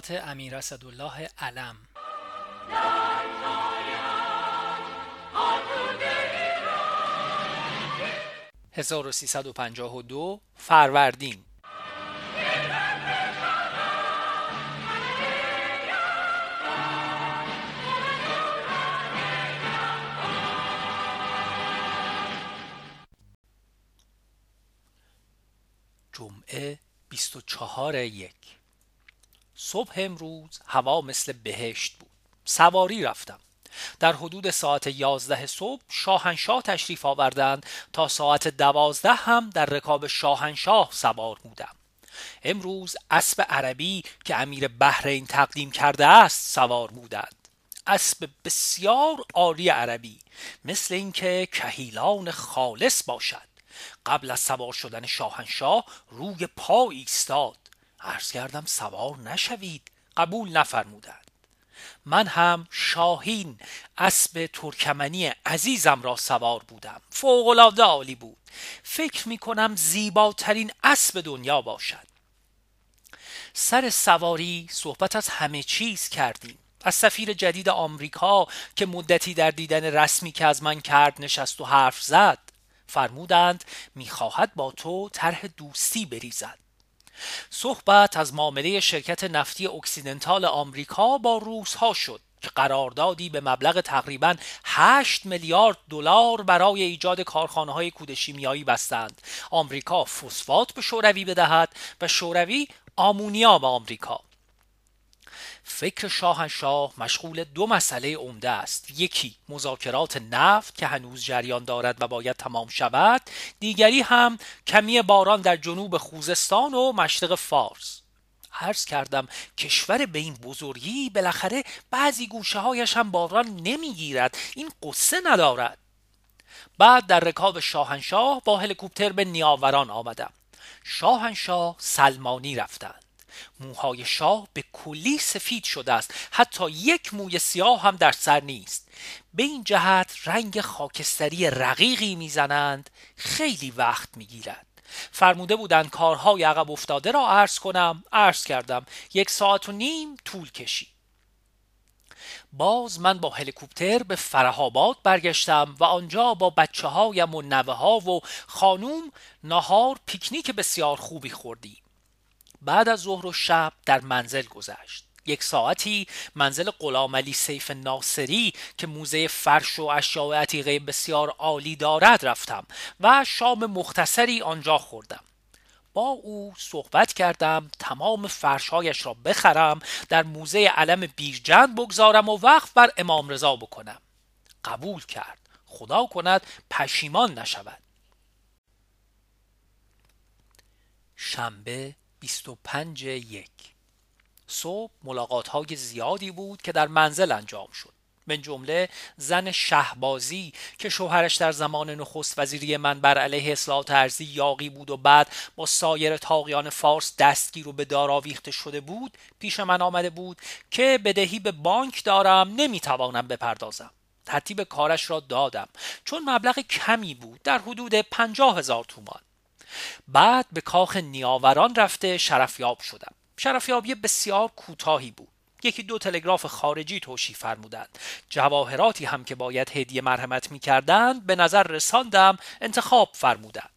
خاطرات امیر اسدالله علم. 1352 فروردین. جمعه 24 یک. صبح امروز هوا مثل بهشت بود. سواری رفتم. در حدود ساعت یازده صبح شاهنشاه تشریف آوردند تا ساعت دوازده هم در رکاب شاهنشاه سوار بودم. امروز اسب عربی که امیر بحرین تقدیم کرده است سوار بودند. اسب بسیار عالی عربی مثل اینکه کهیلان خالص باشد. قبل از سوار شدن شاهنشاه روی پا ایستاد. عرض کردم سوار نشوید قبول نفرمودند. من هم شاهین اسب ترکمنی عزیزم را سوار بودم. فوقالعاده عالی بود. فکر می کنم زیباترین اسب دنیا باشد. سر سواری صحبت از همه چیز کردیم. از سفیر جدید آمریکا که مدتی در دیدن رسمی که از من کرد نشست و حرف زد فرمودند می‌خواهد با تو طرح دوستی بریزد. صحبت از معامله شرکت نفتی اکسیدنتال آمریکا با روس ها شد که قراردادی به مبلغ تقریبا 8 میلیارد دلار برای ایجاد کارخانه های کود شیمیایی بستند. آمریکا فسفات به شوروی بدهد و شوروی آمونیا به آمریکا. فکر شاهنشاه مشغول دو مسئله عمده است. یکی مذاکرات نفت که هنوز جریان دارد و باید تمام شود. دیگری هم کمی باران در جنوب خوزستان و مشرق فارس. عرض کردم کشور به این بزرگی بالاخره بعضی گوشه هایش هم باران نمی‌گیرد. این قصه ندارد. بعد در رکاب شاهنشاه با هلیکوپتر به نیاوران آمدم. شاهنشاه سلمانی رفتند. موهای شاه به کلی سفید شده است. حتی یک موی سیاه هم در سر نیست. به این جهت رنگ خاکستری رقیقی می‌زنند خیلی وقت می‌گیرد. فرموده بودند کارهای عقب افتاده را عرض کنم عرض کردم یک ساعت و نیم طول کشید. باز من با هلیکوپتر به فرهاباد برگشتم و آنجا با بچه هایم و نوه ها و خانوم نهار پیکنیک بسیار خوبی خوردیم. بعد از ظهر و شب در منزل گذشت. یک ساعتی منزل غلام سیف ناصری که موزه فرش و اشیاء عتیقه بسیار عالی دارد رفتم و شام مختصری آنجا خوردم. با او صحبت کردم تمام فرشهایش را بخرم در موزه علم بیرجند بگذارم و وقف بر امام رضا بکنم. قبول کرد. خدا کند پشیمان نشود. شنبه 25 یک. صبح ملاقات های زیادی بود که در منزل انجام شد. من جمله زن شهبازی که شوهرش در زمان نخست وزیری من بر علیه اصلاحات ارزی یاقی بود و بعد با سایر تاقیان فارس دستگیر و به دار آویخته شده بود پیش من آمده بود که بدهی به بانک دارم نمی‌توانم بپردازم. ترتیب کارش را دادم. چون مبلغ کمی بود در حدود پنجاه هزار تومان. بعد به کاخ نیاوران رفته شرفیاب شدم. شرفیابی بسیار کوتاهی بود. یکی دو تلگراف خارجی توشی فرمودند. جواهراتی هم که باید هدیه مرحمت می کردند به نظر رساندم انتخاب فرمودند.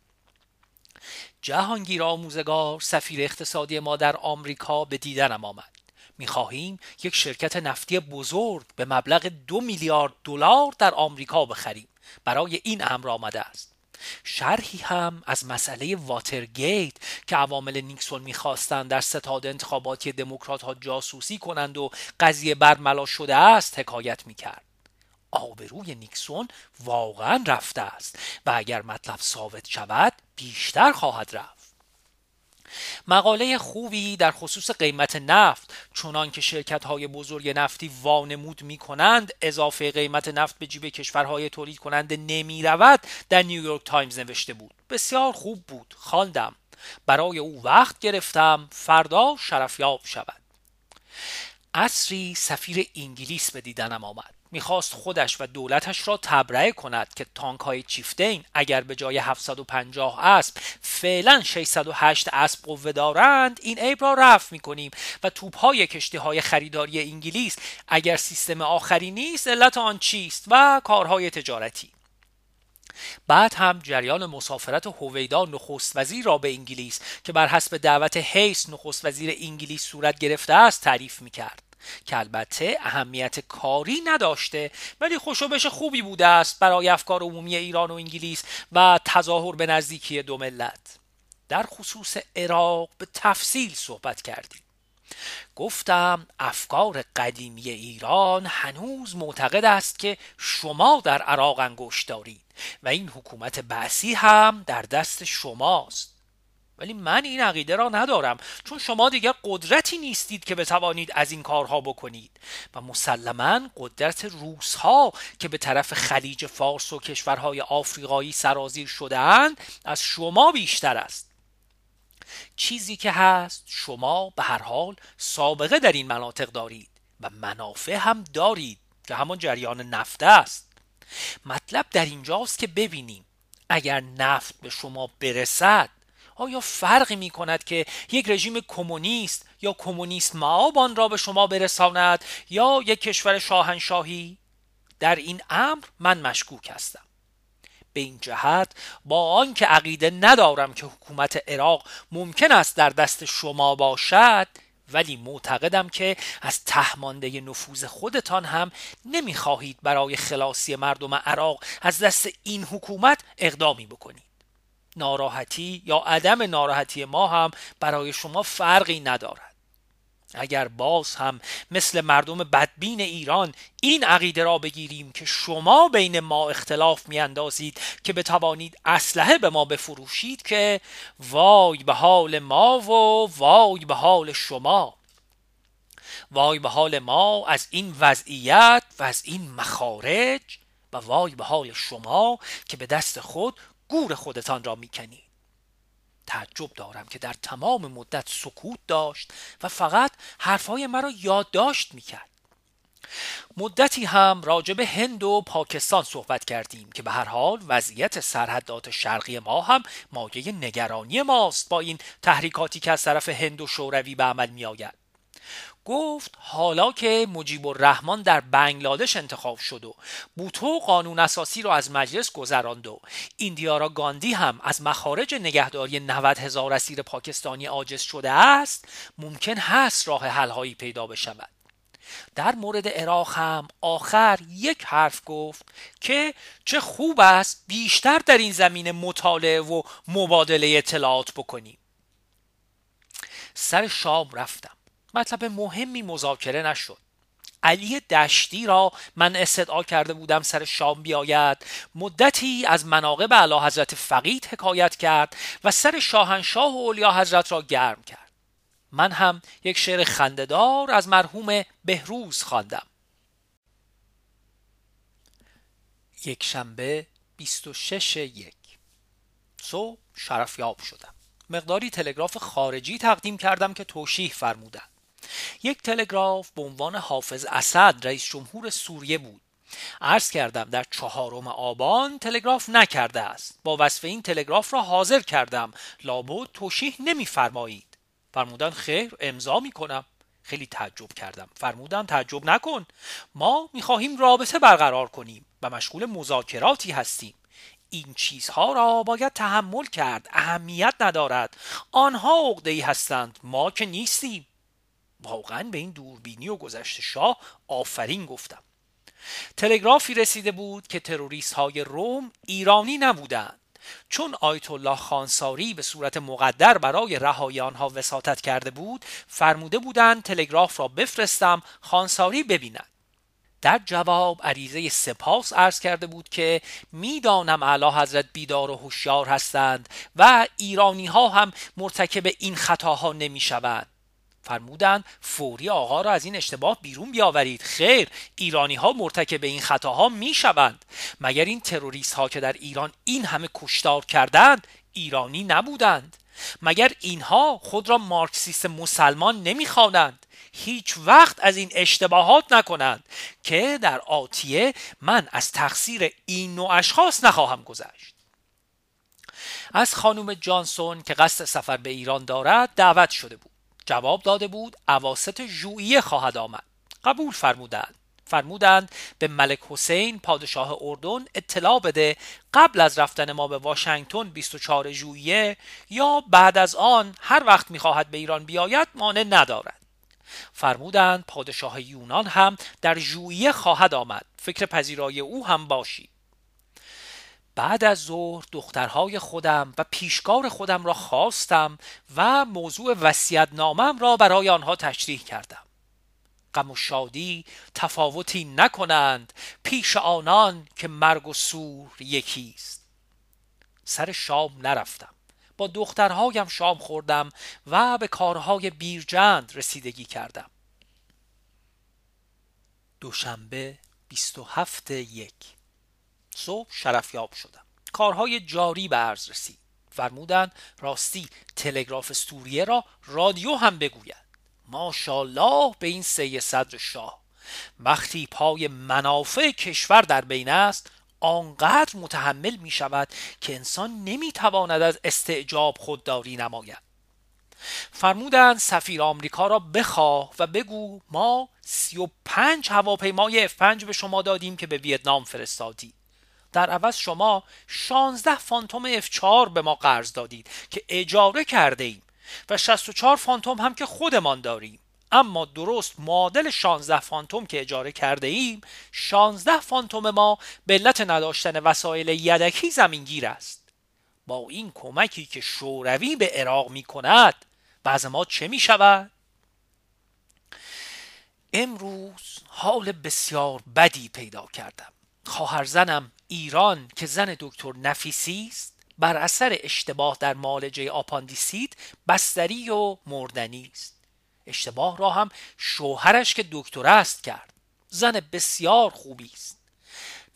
جهانگیر آموزگار سفیر اقتصادی ما در آمریکا به دیدنم آمد. می‌خواهیم یک شرکت نفتی بزرگ به مبلغ دو میلیارد دلار در آمریکا بخریم. برای این امر آمده است. شرحی هم از مسئله واترگیت که عوامل نیکسون می‌خواستند در ستاد انتخاباتی دموکرات ها جاسوسی کنند و قضیه برملا شده است حکایت می‌کرد. آبروی نیکسون واقعا رفته است و اگر مطلب ثابت شود بیشتر خواهد رفت. مقاله خوبی در خصوص قیمت نفت چونان که شرکت های بزرگ نفتی وانمود می کنند اضافه قیمت نفت به جیب کشورهای تولید کننده نمی رود در نیویورک تایمز نوشته بود. بسیار خوب بود. خواندم. برای او وقت گرفتم. فردا شرفیاب شود. عصری سفیر انگلیس به دیدنم آمد. می‌خواست خودش و دولتش را تبرئه کند که تانک های چیفتین اگر به جای 750 اسب فعلا 608 اسب قوه دارند این عیب را رفع می‌کنیم. و توپ های کشتی های خریداری انگلیس اگر سیستم آخری نیست علت آن چیست؟ و کارهای تجارتی. بعد هم جریان مسافرت هویدا نخست وزیر را به انگلیس که بر حسب دعوت هیس نخست وزیر انگلیس صورت گرفته است تعریف می کرد که البته اهمیت کاری نداشته ولی خوشوبش خوبی بوده است برای افکار عمومی ایران و انگلیس و تظاهر به نزدیکی دو ملت. در خصوص عراق به تفصیل صحبت کردیم. گفتم افکار قدیمی ایران هنوز معتقد است که شما در عراق انگشت دارید و این حکومت بعثی هم در دست شماست. ولی من این عقیده را ندارم. چون شما دیگر قدرتی نیستید که بتوانید از این کارها بکنید. و مسلما قدرت روس ها که به طرف خلیج فارس و کشورهای آفریقایی سرازیر شدهاند از شما بیشتر است. چیزی که هست شما به هر حال سابقه در این مناطق دارید و منافع هم دارید که همان جریان نفت است. مطلب در اینجاست که ببینیم اگر نفت به شما برسد آیا فرقی می کند که یک رژیم کمونیست یا کمونیست معاب آن را به شما برساند یا یک کشور شاهنشاهی؟ در این امر من مشکوک هستم. به این جهت با آنکه عقیده ندارم که حکومت عراق ممکن است در دست شما باشد ولی معتقدم که از تهمانده نفوذ خودتان هم نمی‌خواهید برای خلاصی مردم عراق از دست این حکومت اقدامی بکنید. ناراحتی یا عدم ناراحتی ما هم برای شما فرقی ندارد. اگر باز هم مثل مردم بدبین ایران این عقیده را بگیریم که شما بین ما اختلاف میاندازید که بتوانید اسلحه به ما بفروشید که وای به حال ما و وای به حال شما. وای به حال ما از این وضعیت و از این مخارج و وای به حال شما که به دست خود گور خودتان را می‌کنید تعجب دارم که در تمام مدت سکوت داشت و فقط حرفهای مرا یادداشت می‌کرد مدتی هم راجع به هند و پاکستان صحبت کردیم که به هر حال وضعیت سرحدات شرقی ما هم مایه نگرانی ماست با این تحریکاتی که از طرف هند و شوروی به عمل می آید. گفت حالا که مجیب الرحمن در بنگلادش انتخاب شد و بوتو قانون اساسی را از مجلس گذراند و ایندیارا گاندی هم از مخارج نگهداری 90 هزار اسیر پاکستانی عاجز شده است ممکن هست راه حلهایی پیدا بشود. در مورد عراق هم آخر یک حرف گفت که چه خوب است بیشتر در این زمینه مطالعه و مبادله اطلاعات بکنیم. سر شام رفتم. مطلب مهمی مذاکره نشد. علی دشتی را من استدعا کرده بودم سر شام بیاید. مدتی از مناقب علا حضرت فقید حکایت کرد و سر شاهنشاه و اولیا حضرت را گرم کرد. من هم یک شعر خندهدار از مرحوم بهروز خواندم. یک شنبه 26 یک. صبح شرفیاب شدم. مقداری تلگراف خارجی تقدیم کردم که توشیح فرمودند. یک تلگراف به عنوان حافظ اسد رئیس جمهور سوریه بود. عرض کردم در چهارم آبان تلگراف نکرده است. با وصف این تلگراف را حاضر کردم. لابد توشیح نمیفرمایید. فرمودن خیر امضا کنم خیلی تعجب کردم. فرمودن تعجب نکن. ما می‌خواهیم رابطه برقرار کنیم و مشغول مذاکراتی هستیم. این چیزها را باید تحمل کرد. اهمیت ندارد. آنها عقده هستند. ما که نیستیم. واقعا به این دوربینی و گذشت شاه آفرین گفتم. تلگرافی رسیده بود که تروریست های روم ایرانی نبودند چون آیت الله خانساری به صورت مقدر برای رهایی آنها وساطت کرده بود فرموده بودند تلگراف را بفرستم خانساری ببیند. در جواب عریضه سپاس عرض کرده بود که می‌دانم اعلی حضرت بیدار و هوشیار هستند و ایرانی ها هم مرتکب این خطاها نمی شوند فرمودند فوری آقا را از این اشتباه بیرون بیاورید. خیر ایرانی ها مرتکب این خطاها می شوند مگر این تروریست ها که در ایران این همه کشتار کردند ایرانی نبودند؟ مگر اینها خود را مارکسیست مسلمان نمی‌خوانند؟ هیچ وقت از این اشتباهات نکنند که در آتیه من از تقصیر این نوع اشخاص نخواهم گذشت. از خانم جانسون که قصد سفر به ایران دارد دعوت شده بود. جواب داده بود اواسط ژوئیه خواهد آمد. قبول فرمودند. فرمودند به ملک حسین پادشاه اردن اطلاع بده قبل از رفتن ما به واشنگتن 24 ژوئیه یا بعد از آن هر وقت می‌خواهد به ایران بیاید مانع ندارد. فرمودند پادشاه یونان هم در ژوئیه خواهد آمد. فکر پذیرای او هم باشید. بعد از ظهر دخترهای خودم و پیشکار خودم را خواستم و موضوع وسیعت نامم را برای آنها تشریح کردم. غم و شادی تفاوتی نکنند پیش آنان که مرگ و سور یکیست. سر شام نرفتم. با دخترهایم شام خوردم و به کارهای بیرجند رسیدگی کردم. دوشنبه 27 یک. صبح شرفیاب شدم. کارهای جاری به عرض رسید. فرمودند راستی تلگراف سوریه را رادیو هم بگوید. ماشاءالله به این سید صدر شاه. وقتی پای منافع کشور در بین است آنقدر متحمل می شود که انسان نمی تواند از استعجاب خودداری نماید. فرمودند سفیر آمریکا را بخواه و بگو ما سی و پنج هواپیمای F5 به شما دادیم که به ویتنام فرستادی. در عوض شما 16 فانتوم F4 به ما قرض دادید که اجاره کرده ایم و 64 فانتوم هم که خودمان داریم. اما درست معادل 16 فانتوم که اجاره کرده ایم 16 فانتوم ما به علت نداشتن وسایل یدکی زمینگیر است. با این کمکی که شوروی به عراق می کند وضع ما چه می شود؟ امروز حال بسیار بدی پیدا کردم. خواهر زنم ایران که زن دکتر نفیسی است بر اثر اشتباه در معالجه آپاندیسیت بستری و مردنی است. اشتباه را هم شوهرش که دکتر است کرد. زن بسیار خوبی است.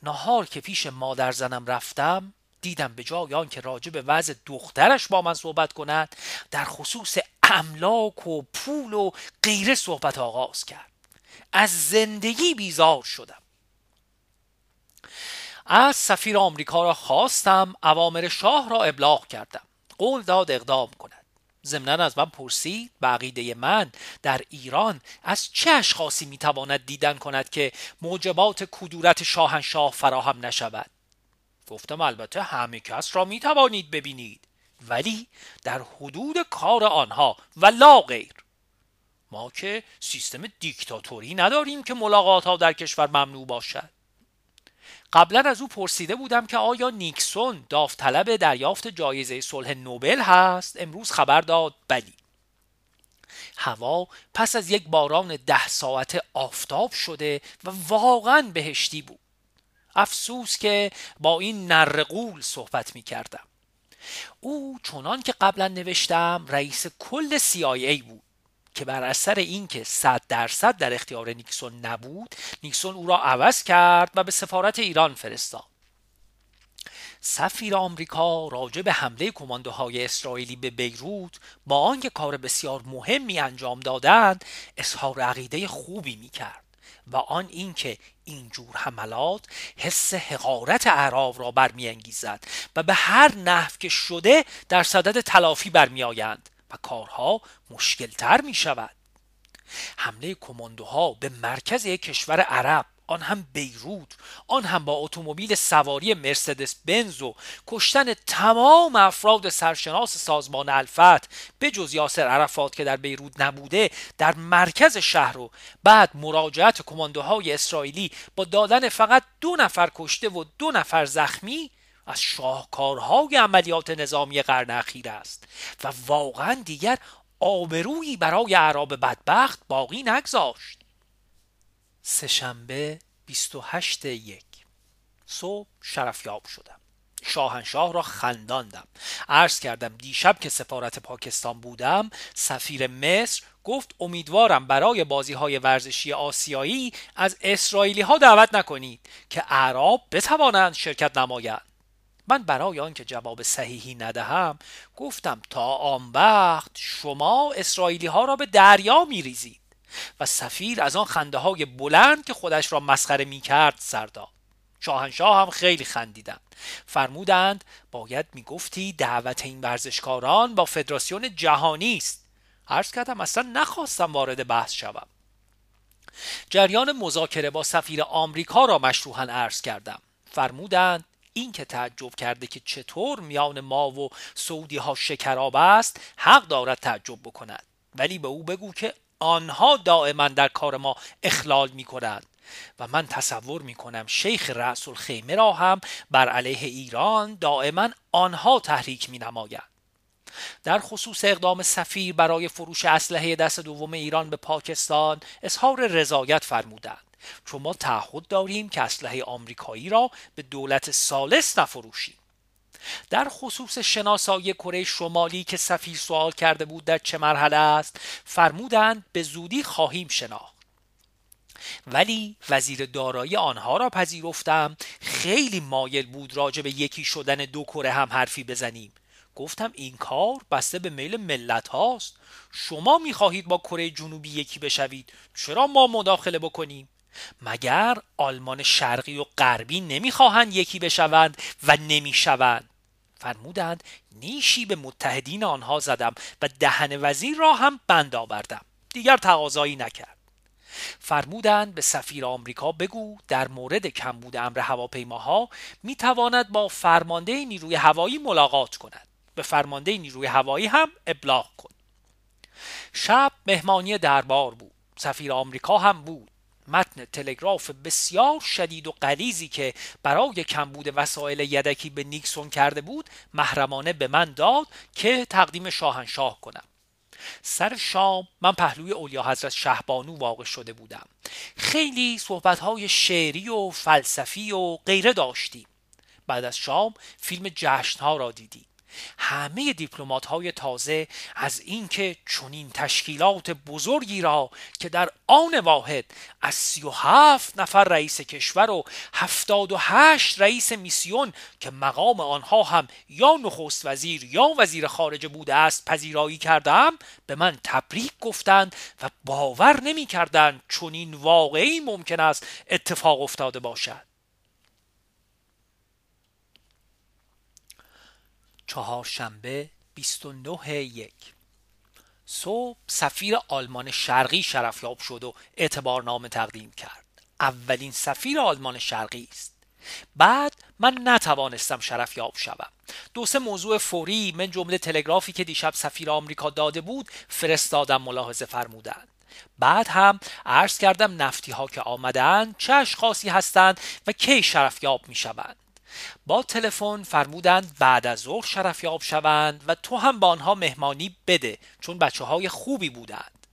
نهار که پیش مادر زنم رفتم دیدم به جای آن که راجع به وضع دخترش با من صحبت کند در خصوص املاک و پول و غیره صحبت آغاز کرد. از زندگی بیزار شدم. از سفیر آمریکا را خواستم اوامر شاه را ابلاغ کردم. قول داد اقدام کند. ضمنا از من پرسید به عقیده من در ایران از چه اشخاصی می‌تواند دیدن کند که موجبات کدورت شاهنشاه فراهم نشود؟ گفتم البته همه کس را می‌توانید ببینید ولی در حدود کار آنها و لا غیر. ما که سیستم دیکتاتوری نداریم که ملاقات ها در کشور ممنوع باشد. قبلا از او پرسیده بودم که آیا نیکسون داوطلب دریافت جایزه صلح نوبل هست؟ امروز خبر داد بلی. هوا پس از یک باران ده ساعت آفتاب شده و واقعا بهشتی بود. افسوس که با این نرقول صحبت می کردم او چنان که قبلا نوشتم رئیس کل CIA بود. که بر اثر اینکه صد درصد در اختیار نیکسون نبود نیکسون او را عوض کرد و به سفارت ایران فرستاد. سفیر آمریکا راجع به حمله کماندوهای اسرائیلی به بیروت با آنکه کار بسیار مهمی انجام دادند اظهار عقیده خوبی می‌کرد و آن اینکه اینجور حملات حس حقارت اعراب را برمیانگیزد و به هر نحو که شده در صدد تلافی برمیآیند. و کارها مشکلتر می شود حمله کماندوها به مرکز یک کشور عرب آن هم بیروت آن هم با اتومبیل سواری مرسدس بنز و کشتن تمام افراد سرشناس سازمان الفت به جز یاسر عرفات که در بیروت نبوده در مرکز شهر و بعد مراجعت کماندوهای اسرائیلی با دادن فقط دو نفر کشته و دو نفر زخمی از شاهکارهای عملیات نظامی قرن اخیر است و واقعا دیگر آبرویی برای اعراب بدبخت باقی نگذاشت. سهشنبه 28 یک. صبح شرفیاب شدم. شاهنشاه را خنداندم. عرض کردم دیشب که سفارت پاکستان بودم سفیر مصر گفت امیدوارم برای بازی های ورزشی آسیایی از اسرائیلی ها دعوت نکنید که اعراب بتوانند شرکت نمایند من برای آنکه جواب صحیحی ندهم گفتم تا آن وقت شما اسرائیلی ها را به دریا می ریزید و سفیر از آن خنده های بلند که خودش را مسخره می کرد سرداد شاهنشاه هم خیلی خندیدند. فرمودند باید می‌گفتی دعوت این ورزشکاران با فدراسیون جهانی است. عرض کردم اصلا نخواستم وارد بحث شوم. جریان مذاکره با سفیر آمریکا را مشروحا عرض کردم. فرمودند این که تعجب کرده که چطور میان ما و سعودی ها شکراب است حق دارد تعجب بکند. ولی به او بگو که آنها دائما در کار ما اخلال می کنند و من تصور می کنم شیخ رأس الخیمه را هم بر علیه ایران دائما آنها تحریک می نمایند در خصوص اقدام سفیر برای فروش اسلحه دست دوم ایران به پاکستان اظهار رضایت فرمودند. چون ما تعهد داریم که اسلحه آمریکایی را به دولت سالس نفروشیم. در خصوص شناسایی کره شمالی که سفیر سوال کرده بود در چه مرحله است فرمودند به زودی خواهیم شناخت. ولی وزیر دارایی آنها را پذیرفتم خیلی مایل بود راجع به یکی شدن دو کره هم حرفی بزنیم. گفتم این کار بسته به میل ملت هاست شما می‌خواهید با کره جنوبی یکی بشوید چرا ما مداخله بکنیم؟ مگر آلمان شرقی و غربی نمی‌خواهند یکی بشوند و نمی‌شوند؟ فرمودند نیشی به متحدین آنها زدم و دهن وزیر را هم بند آوردم دیگر تقاضایی نکرد. فرمودند به سفیر آمریکا بگو در مورد کمبود امر هواپیماها می‌تواند با فرمانده نیروی هوایی ملاقات کند. به فرمانده نیروی هوایی هم ابلاغ کن. شب مهمانی دربار بود. سفیر آمریکا هم بود. متن تلگراف بسیار شدید و قلیزی که برای کمبود وسایل یدکی به نیکسون کرده بود محرمانه به من داد که تقدیم شاهنشاه کنم. سر شام من پهلوی اولیا حضرت شهبانو واقع شده بودم. خیلی صحبتهای شعری و فلسفی و غیره داشتیم. بعد از شام فیلم جشنها را دیدیم. همه دیپلمات های تازه از اینکه چنین تشکیلات بزرگی را که در آن واحد از سی و هفت نفر رئیس کشور و هفتاد و هشت رئیس میسیون که مقام آنها هم یا نخست وزیر یا وزیر خارجه بوده است پذیرایی کردم به من تبریک گفتند و باور نمی کردند چنین واقعی ممکن است اتفاق افتاده باشد. چهارشنبه 29 یک. صبح سفیر آلمان شرقی شرفیاب شد و اعتبارنامه تقدیم کرد. اولین سفیر آلمان شرقی است. بعد من نتوانستم شرفیاب شوم. دو سه موضوع فوری من جمله تلگرافی که دیشب سفیر آمریکا داده بود فرستادم ملاحظه فرمودند. بعد هم عرض کردم نفتی ها که آمدند چه اشخاصی هستند و کی شرفیاب می شوند با تلفن فرمودند بعد از ظهر شرفیاب شوند و تو هم با آنها مهمانی بده چون بچه های خوبی بودند.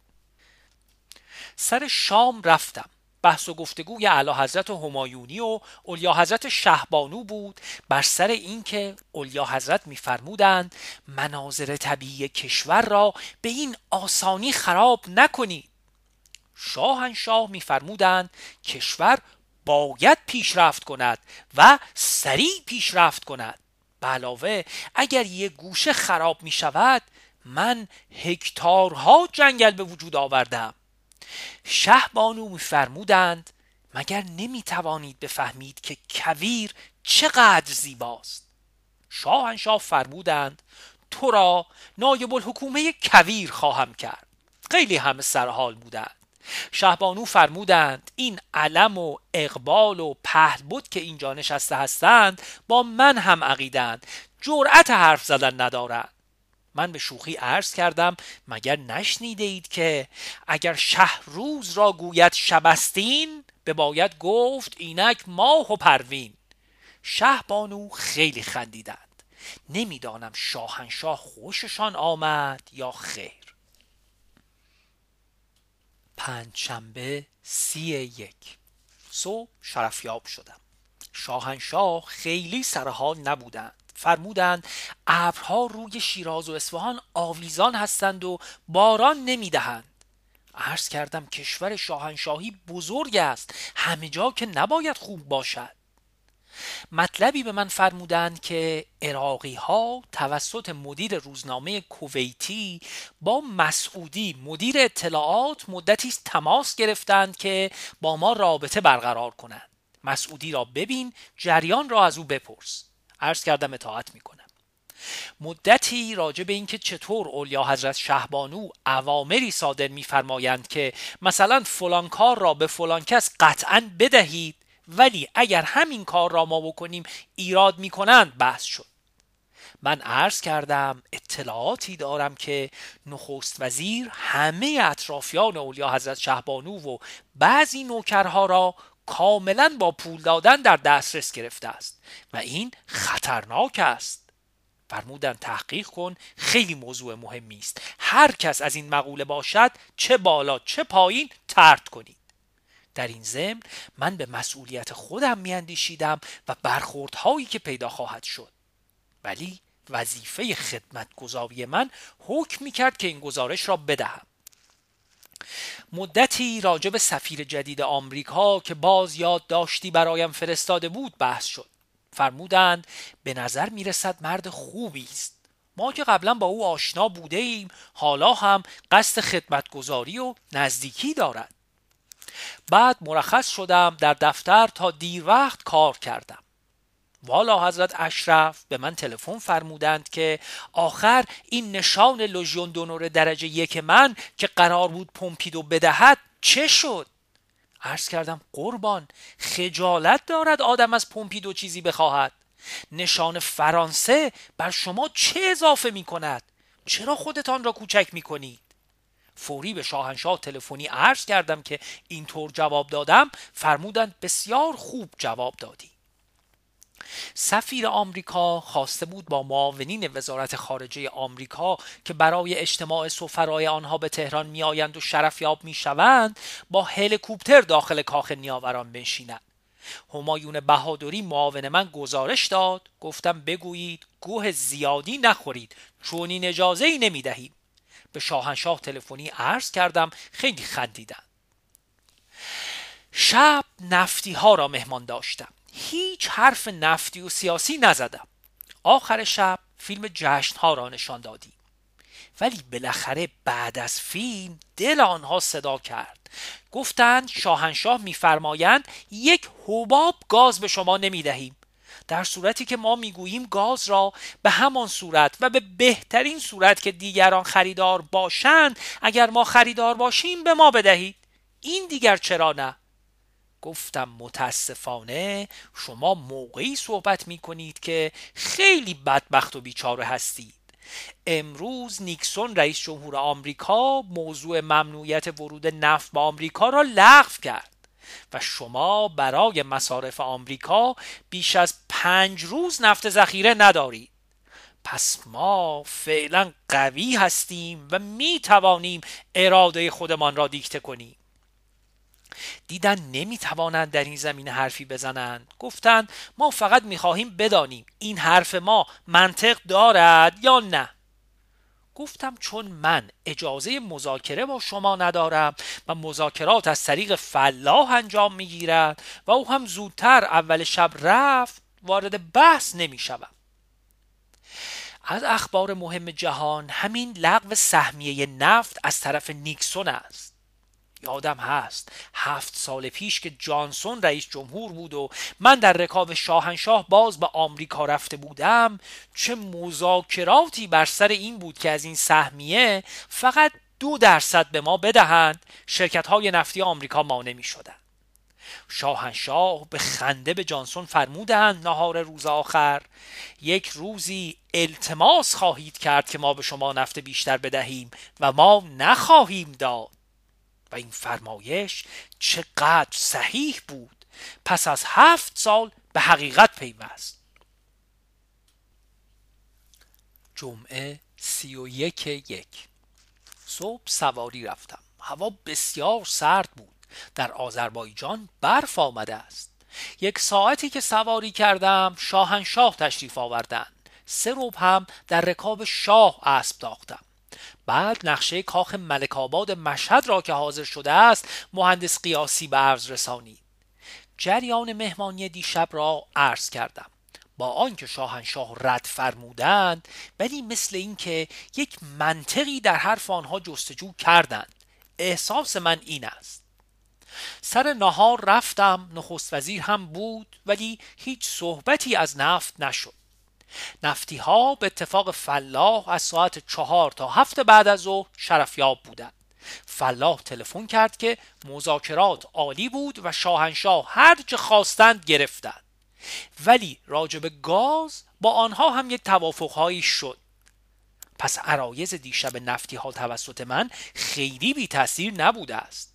سر شام رفتم. بحث و گفتگوی اعلی حضرت همایونی و اولیا حضرت شهبانو بود. بر سر اینکه اولیا حضرت میفرمودند مناظر طبیعی کشور را به این آسانی خراب نکنید. شاهنشاه میفرمودند کشور باید پیشرفت کند و سریع پیشرفت کند. به علاوه اگر یک گوشه خراب می شود من هکتارها جنگل به وجود آوردم. شه بانو میفرمودند مگر نمی توانید بفهمید که کویر چقدر زیباست. شاهنشاه فرمودند تو را نایب الحکومه کویر خواهم کرد. خیلی همه سرحال بودند. شهبانو فرمودند این علم و اقبال و پهل بود که اینجا نشسته هستند با من هم عقیدند جرأت حرف زدن ندارند. من به شوخی عرض کردم مگر نشنیده اید که اگر شهر روز را گوید شبستین به باید گفت اینک ماه و پروین. شهبانو خیلی خندیدند. نمی‌دانم شاهنشاه خوششان آمد یا خیر. پنجشنبه سی یک. صبح شرفیاب شدم. شاهنشاه خیلی سرحال نبودند. فرمودند ابرها روی شیراز و اصفهان آویزان هستند و باران نمی‌دهند. عرض کردم کشور شاهنشاهی بزرگ است. همه جا که نباید خوب باشد. مطلبی به من فرمودند که اراقی ها توسط مدیر روزنامه کویتی با مسعودی مدیر اطلاعات مدتی تماس گرفتند که با ما رابطه برقرار کنند. مسعودی را ببین جریان را از او بپرس. عرض کردم اطاعت می‌کنم. مدتی راجع به اینکه چطور اولیا حضرت شهبانو اوامری صادر میفرمایند که مثلا فلان کار را به فلان کس قطعا بدهید ولی اگر همین کار را ما بکنیم ایراد می‌کنند بحث شد. من عرض کردم اطلاعاتی دارم که نخست وزیر همه اطرافیان اولیا حضرت شهبانو و بعضی نوکرها را کاملا با پول دادن در دسترس گرفته است و این خطرناک است. فرمودن تحقیق کن خیلی موضوع مهمی است. هر کس از این مقوله باشد چه بالا چه پایین ترد کنید. در این ضمن من به مسئولیت خودم میاندیشیدم و برخوردهایی که پیدا خواهد شد. ولی وظیفه خدمتگزاری من حکم می کرد که این گزارش را بدهم. مدتی راجع به سفیر جدید آمریکا که باز یاد داشتی برایم فرستاده بود بحث شد. فرمودند به نظر می‌رسد مرد خوبی است. ما که قبلا با او آشنا بوده ایم حالا هم قصد خدمتگذاری و نزدیکی دارد. بعد مرخص شدم در دفتر تا دیر وقت کار کردم. والا حضرت اشرف به من تلفن فرمودند که آخر این نشان لژیون دونور درجه یک من که قرار بود پومپیدو بدهد چه شد؟ عرض کردم قربان خجالت دارد آدم از پومپیدو چیزی بخواهد. نشان فرانسه بر شما چه اضافه می کند چرا خودتان را کوچک می کنید فوری به شاهنشاه تلفنی عرض کردم که اینطور جواب دادم فرمودند بسیار خوب جواب دادی. سفیر آمریکا خواسته بود با معاونین وزارت خارجه آمریکا که برای اجتماع سفرای آنها به تهران میآیند و شرفیاب می‌شوند با هلیکوپتر داخل کاخ نیاوران بنشینند. همایون بهادری معاون من گزارش داد گفتم بگویید گوه زیادی نخورید چون این اجازه ای نمی دهیم به شاهنشاه تلفنی عرض کردم خیلی خندیدن شب نفتی ها را مهمان داشتم. هیچ حرف نفتی و سیاسی نزدم. آخر شب فیلم جشن ها را نشان دادیم. ولی بالاخره بعد از فیلم دل آنها صدا کرد. گفتند شاهنشاه میفرمایند یک حباب گاز به شما نمی دهیم در صورتی که ما می‌گوییم گاز را به همان صورت و به بهترین صورت که دیگران خریدار باشند اگر ما خریدار باشیم به ما بدهید. این دیگر چرا نه؟ گفتم متاسفانه شما موقعی صحبت می کنید که خیلی بدبخت و بیچاره هستید. امروز نیکسون رئیس جمهور آمریکا موضوع ممنوعیت ورود نفت به آمریکا را لغو کرد. و شما برای مصارف آمریکا بیش از پنج روز نفت ذخیره ندارید. پس ما فعلا قوی هستیم و می توانیم اراده خودمان را دیکته کنیم. دیدن نمی توانند در این زمینه حرفی بزنند. گفتند ما فقط می خواهیم بدانیم این حرف ما منطق دارد یا نه. گفتم چون من اجازه مذاکره با شما ندارم و مذاکرات از طریق فلاح انجام می‌گیرد و او هم زودتر اول شب رفت وارد بحث نمی شوم. از اخبار مهم جهان همین لغو سهمیه نفت از طرف نیکسون است یادم هست هفت سال پیش که جانسون رئیس جمهور بود و من در رکاب شاهنشاه باز به آمریکا رفته بودم چه مذاکراتی بر سر این بود که از این سهمیه فقط دو درصد به ما بدهند شرکت های نفتی آمریکا مانع می شدن. شاهنشاه به خنده به جانسون فرمودند نهار روز آخر یک روزی التماس خواهید کرد که ما به شما نفت بیشتر بدهیم و ما نخواهیم داد و این فرمایش چقدر صحیح بود. پس از هفت سال به حقیقت پیوست. جمعه سی و یک یک. صبح سواری رفتم. هوا بسیار سرد بود. در آذربایجان برف آمده است. یک ساعتی که سواری کردم شاهنشاه تشریف آوردند. سه روب هم در رکاب شاه اسب داختم. بعد نقشه کاخ ملک آباد مشهد را که حاضر شده است مهندس قیاسی به عرض رسانید. جریان مهمانی دیشب را عرض کردم. با آنکه شاهنشاه رد فرمودند ولی مثل اینکه یک منطقی در حرف آنها جستجو کردند احساس من این است. سر نهار رفتم نخست وزیر هم بود ولی هیچ صحبتی از نفت نشد. نفتی ها به اتفاق فلاح از ساعت چهار تا هفت بعد از ظهر شرفیاب بودند. فلاح تلفن کرد که مذاکرات عالی بود و شاهنشاه هر چه خواستند گرفتند. ولی راجب گاز با آنها هم یک توافقهایی شد. پس عرایز دیشب نفتی ها توسط من خیلی بی تاثیر نبوده است.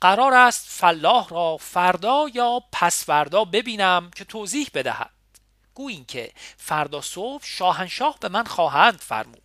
قرار است فلاح را فردا یا پس فردا ببینم که توضیح بدهد. گویین که فردا صبح شاهنشاه به من خواهند فرمود.